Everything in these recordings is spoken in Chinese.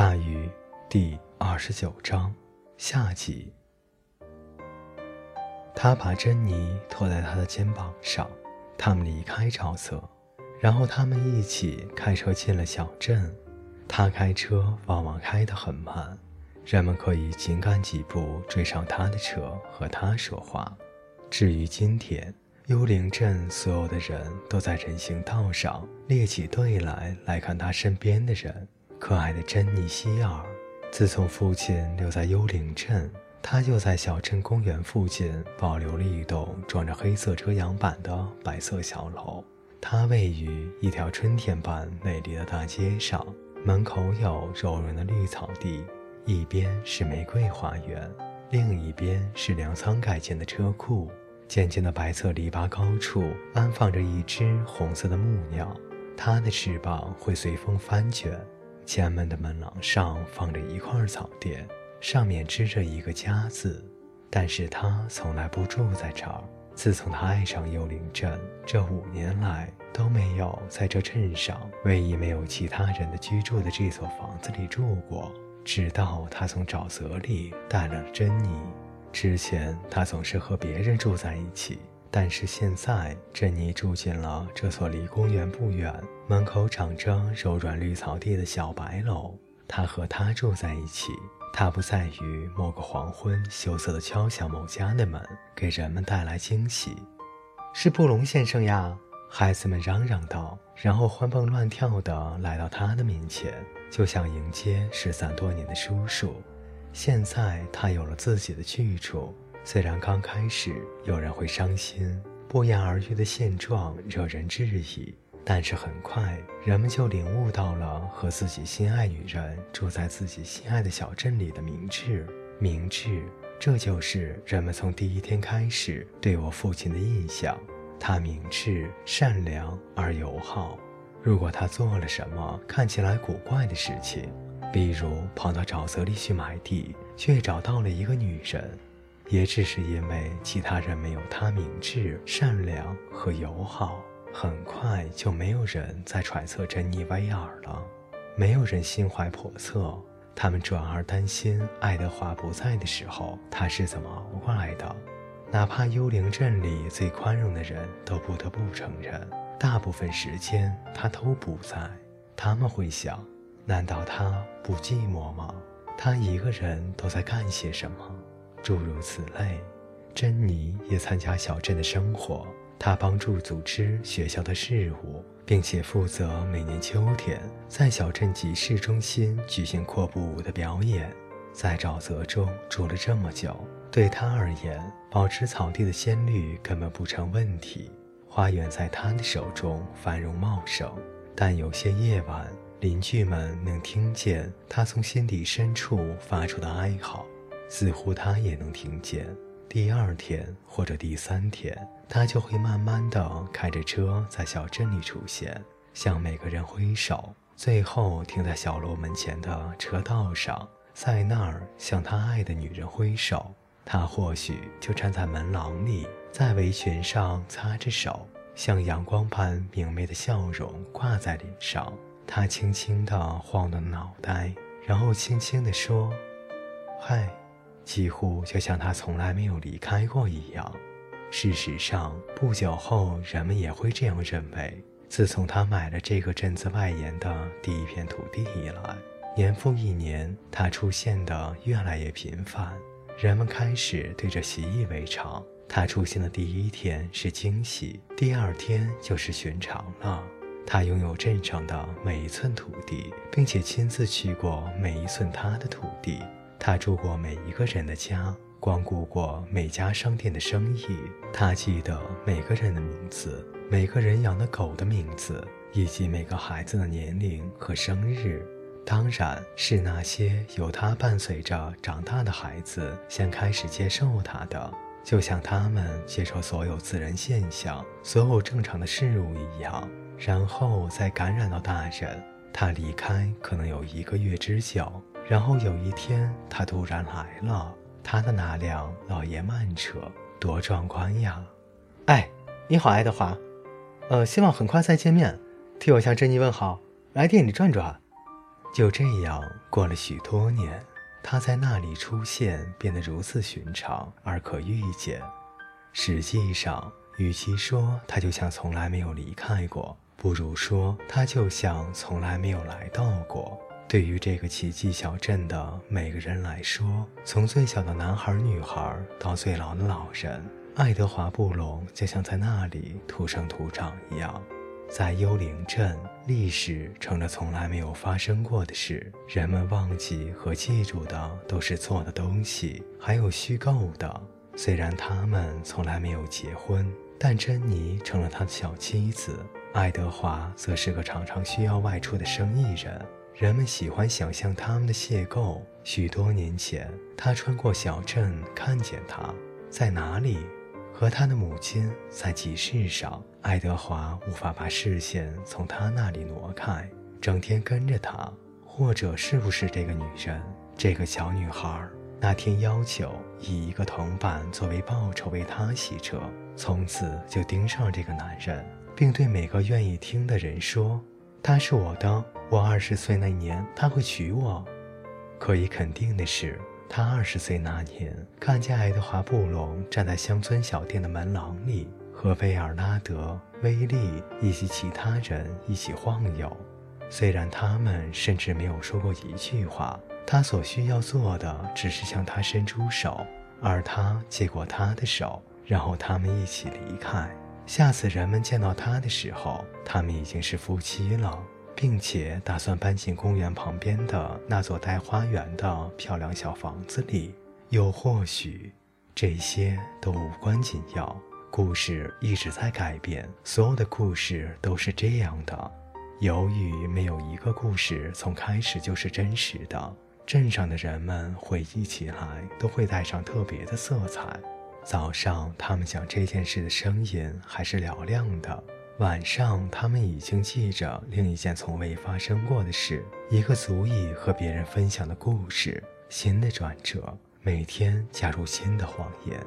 大鱼第二十九章下集。他把珍妮托在他的肩膀上，他们离开沼泽，然后他们一起开车进了小镇。他开车往往开得很慢，人们可以紧赶几步追上他的车和他说话。至于今天，幽灵镇所有的人都在人行道上列起队来，来看他身边的人。可爱的珍妮希尔，自从父亲留在幽灵镇，他就在小镇公园附近保留了一栋装着黑色遮阳板的白色小楼。它位于一条春天般美丽的大街上，门口有柔软的绿草地，一边是玫瑰花园，另一边是粮仓改建的车库。渐渐的白色篱笆高处安放着一只红色的木鸟，它的翅膀会随风翻卷。前门的门廊上放着一块草垫，上面织着一个“家”字，但是他从来不住在这儿。自从他爱上幽灵镇，这五年来都没有在这镇上唯一没有其他人的居住的这所房子里住过。直到他从沼泽里带来了珍妮，之前他总是和别人住在一起。但是现在，珍妮住进了这所离公园不远、门口长着柔软绿草地的小白楼。她和他住在一起，他不在于某个黄昏羞涩地敲响某家的门，给人们带来惊喜。是布隆先生呀！孩子们嚷嚷道，然后欢蹦乱跳地来到他的面前，就像迎接失散多年的叔叔。现在他有了自己的去处。虽然刚开始有人会伤心，不言而喻的现状惹人质疑，但是很快人们就领悟到了和自己心爱女人住在自己心爱的小镇里的明智。明智，这就是人们从第一天开始对我父亲的印象。他明智、善良而友好。如果他做了什么看起来古怪的事情，比如跑到沼泽里去埋地，却找到了一个女人。也只是因为其他人没有他明智、善良和友好，很快就没有人再揣测珍妮威尔了。没有人心怀叵测，他们转而担心爱德华不在的时候他是怎么熬过来的。哪怕幽灵镇里最宽容的人都不得不承认，大部分时间他都不在。他们会想：难道他不寂寞吗？他一个人都在干些什么？诸如此类，珍妮也参加小镇的生活。她帮助组织学校的事务，并且负责每年秋天在小镇集市中心举行阔步舞的表演。在沼泽中住了这么久，对她而言，保持草地的鲜绿根本不成问题。花园在她的手中繁荣茂盛，但有些夜晚，邻居们能听见她从心底深处发出的哀嚎。似乎他也能听见。第二天或者第三天，他就会慢慢地开着车在小镇里出现，向每个人挥手，最后停在小楼门前的车道上，在那儿向他爱的女人挥手。他或许就站在门廊里，在围裙上擦着手，像阳光般明媚的笑容挂在脸上。他轻轻地晃动脑袋，然后轻轻地说：“嗨。”几乎就像他从来没有离开过一样。事实上，不久后人们也会这样认为。自从他买了这个镇子外沿的第一片土地以来，年复一年，他出现的越来越频繁。人们开始对这习以为常。他出现的第一天是惊喜，第二天就是寻常了。他拥有镇上的每一寸土地，并且亲自去过每一寸他的土地。他住过每一个人的家，光顾过每家商店的生意。他记得每个人的名字，每个人养的狗的名字，以及每个孩子的年龄和生日。当然是那些由他伴随着长大的孩子先开始接受他的，就像他们接受所有自然现象、所有正常的事物一样，然后再感染到大人。他离开可能有一个月之久。然后有一天，他突然来了。他的那辆老爷慢车多壮观呀！哎，你好，爱德华。呃，希望很快再见面。替我向珍妮问好。来店里转转。就这样过了许多年，他在那里出现变得如此寻常而可预见。实际上，与其说他就像从来没有离开过，不如说他就像从来没有来到过。对于这个奇迹小镇的每个人来说，从最小的男孩、女孩到最老的老人，爱德华·布隆就像在那里土生土长一样。在幽灵镇，历史成了从来没有发生过的事。人们忘记和记住的都是错的东西，还有虚构的。虽然他们从来没有结婚，但珍妮成了他的小妻子。爱德华则是个常常需要外出的生意人。人们喜欢想象他们的邂逅。许多年前，他穿过小镇，看见他在哪里，和他的母亲在集市上。爱德华无法把视线从他那里挪开，整天跟着他。或者是不是这个女人，这个小女孩？那天要求以一个铜板作为报酬为他洗车，从此就盯上这个男人，并对每个愿意听的人说：“他是我的。我二十岁那年他会娶我。”可以肯定的是，他二十岁那年看见爱德华·布隆站在乡村小店的门廊里，和威尔拉德、威利以及其他人一起晃悠。虽然他们甚至没有说过一句话。他所需要做的只是向他伸出手，而他接过他的手，然后他们一起离开。下次人们见到他的时候，他们已经是夫妻了，并且打算搬进公园旁边的那座带花园的漂亮小房子里。又或许，这些都无关紧要。故事一直在改变，所有的故事都是这样的。由于没有一个故事从开始就是真实的。镇上的人们回忆起来都会带上特别的色彩。早上，他们讲这件事的声音还是嘹亮的；晚上，他们已经记着另一件从未发生过的事，一个足以和别人分享的故事。新的转折，每天加入新的谎言。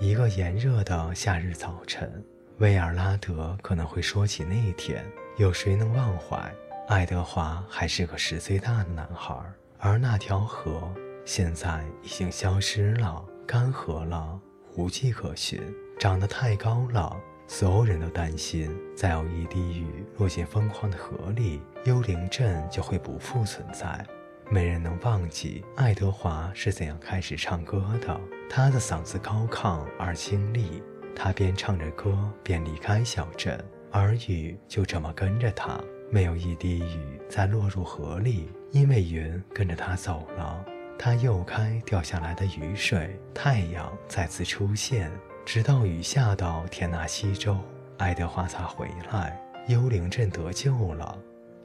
一个炎热的夏日早晨，威尔拉德可能会说起那一天。有谁能忘怀？爱德华还是个十岁大的男孩。而那条河现在已经消失了，干涸了，无迹可寻，长得太高了。所有人都担心，再有一滴雨落进疯狂的河里，幽灵镇就会不复存在。没人能忘记爱德华是怎样开始唱歌的。他的嗓子高亢而清丽，他边唱着歌边离开小镇，而雨就这么跟着他。没有一滴雨再落入河里，因为云跟着他走了。他诱开掉下来的雨水，太阳再次出现，直到雨下到田纳西州，爱德华才回来。幽灵镇得救了。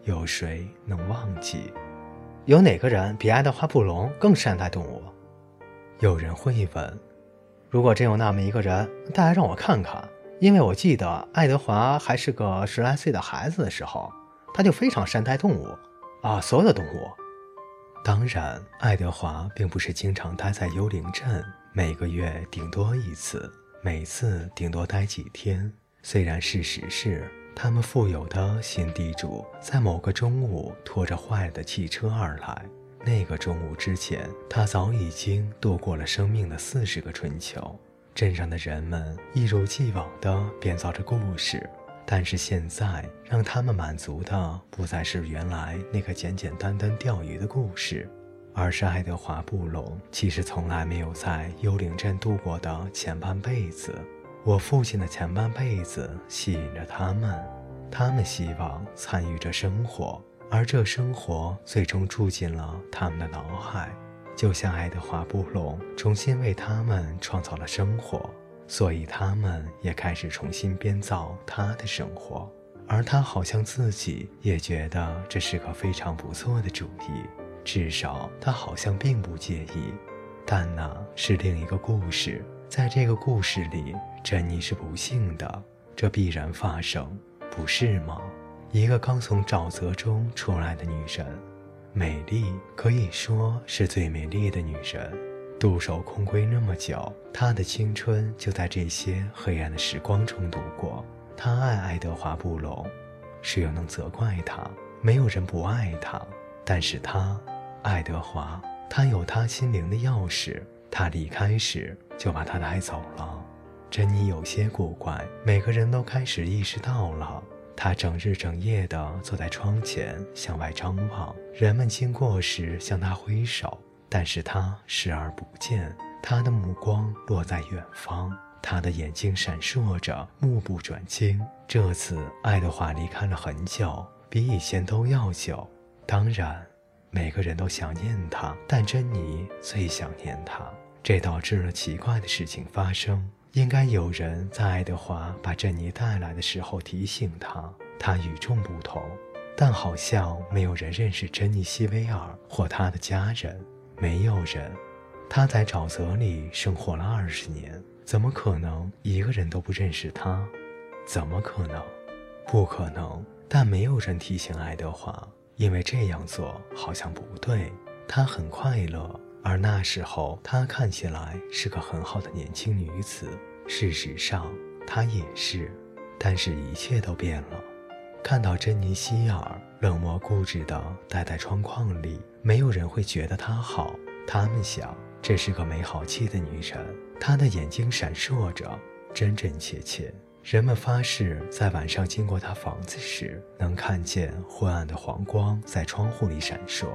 有谁能忘记？有哪个人比爱德华·布隆更善待动物？有人会问。如果真有那么一个人，大家让我看看，因为我记得爱德华还是个十来岁的孩子的时候。他就非常善待动物，啊，所有的动物。当然，爱德华并不是经常待在幽灵镇，每个月顶多一次，每次顶多待几天。虽然事实是，他们富有的新地主在某个中午拖着坏的汽车而来。那个中午之前，他早已经度过了生命的四十个春秋。镇上的人们一如既往地编造着故事。但是现在让他们满足的不再是原来那个简简单单钓鱼的故事，而是爱德华·布隆其实从来没有在幽灵镇度过的前半辈子。我父亲的前半辈子吸引着他们，他们希望参与着生活，而这生活最终住进了他们的脑海，就像爱德华·布隆重新为他们创造了生活。所以他们也开始重新编造他的生活，而他好像自己也觉得这是个非常不错的主意，至少他好像并不介意。但那是另一个故事，在这个故事里，珍妮是不幸的，这必然发生，不是吗？一个刚从沼泽中出来的女人，美丽可以说是最美丽的女人。独守空闺那么久，她的青春就在这些黑暗的时光中度过。她爱爱德华·布隆，谁又能责怪她？没有人不爱她。但是他，爱德华，他有他心灵的钥匙。他离开时就把他带走了。珍妮有些古怪，每个人都开始意识到了。他整日整夜地坐在窗前向外张望，人们经过时向他挥手，但是他视而不见。他的目光落在远方，他的眼睛闪烁着，目不转睛。这次爱德华离开了很久，比以前都要久。当然，每个人都想念他，但珍妮最想念他，这导致了奇怪的事情发生。应该有人在爱德华把珍妮带来的时候提醒他，他与众不同。但好像没有人认识珍妮·西维尔或他的家人，没有人。他在沼泽里生活了二十年，怎么可能一个人都不认识他？怎么可能？不可能。但没有人提醒爱德华，因为这样做好像不对。他很快乐。而那时候，她看起来是个很好的年轻女子。事实上，她也是。但是，一切都变了。看到珍妮·希尔冷漠固执地待在窗框里，没有人会觉得她好。他们想，这是个没好气的女人。她的眼睛闪烁着，真真切切。人们发誓，在晚上经过她房子时，能看见昏暗的黄光在窗户里闪烁。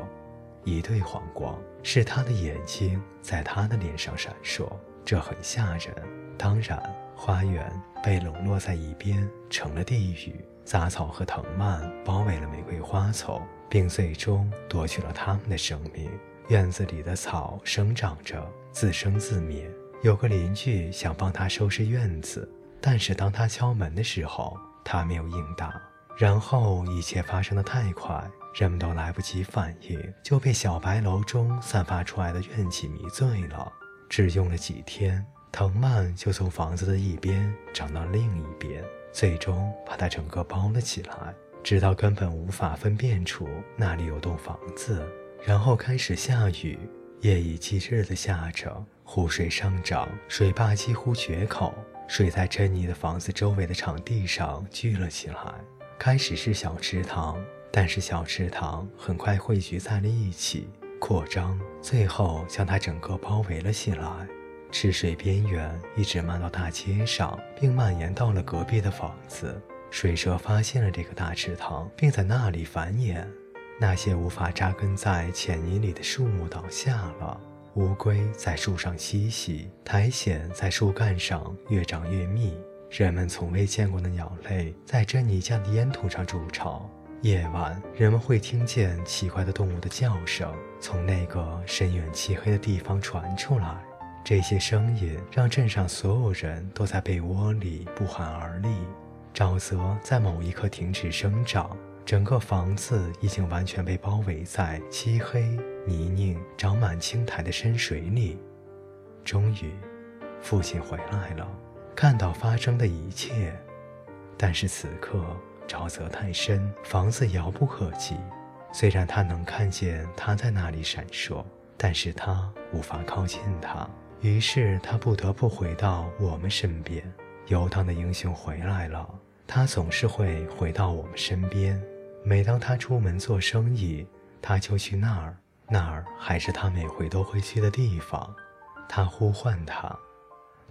一对黄光，是她的眼睛在她的脸上闪烁，这很吓人。当然，花园被笼络在一边，成了地狱。杂草和藤蔓包围了玫瑰花丛，并最终夺去了他们的生命。院子里的草生长着，自生自灭。有个邻居想帮他收拾院子，但是当他敲门的时候，他没有应答。然后一切发生的太快。人们都来不及反应，就被小白楼中散发出来的怨气迷醉了。只用了几天，藤蔓就从房子的一边长到另一边，最终把它整个包了起来，直到根本无法分辨出那里有栋房子。然后开始下雨，夜以继日的下着，湖水上涨，水坝几乎决口，水在珍妮的房子周围的场地上聚了起来。开始是小池塘。但是小池塘很快汇聚在了一起，扩张，最后将它整个包围了起来。池水边缘一直漫到大街上，并蔓延到了隔壁的房子。水蛇发现了这个大池塘，并在那里繁衍。那些无法扎根在浅泥里的树木倒下了，乌龟在树上嬉戏，苔藓在树干上越长越密。人们从未见过的鸟类在珍妮家的烟囱上筑巢。夜晚，人们会听见奇怪的动物的叫声从那个深远漆黑的地方传出来。这些声音让镇上所有人都在被窝里不寒而栗。沼泽在某一刻停止生长，整个房子已经完全被包围在漆黑、泥泞、长满青苔的深水里。终于，父亲回来了，看到发生的一切，但是此刻。沼泽太深，房子遥不可及。虽然他能看见他在那里闪烁，但是他无法靠近他。于是他不得不回到我们身边。游荡的英雄回来了，他总是会回到我们身边。每当他出门做生意，他就去那儿，那儿还是他每回都会去的地方。他呼唤他，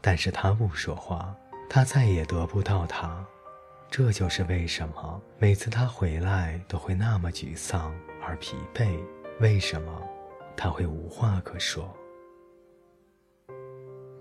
但是他不说话。他再也得不到他。这就是为什么每次他回来都会那么沮丧而疲惫。为什么他会无话可说？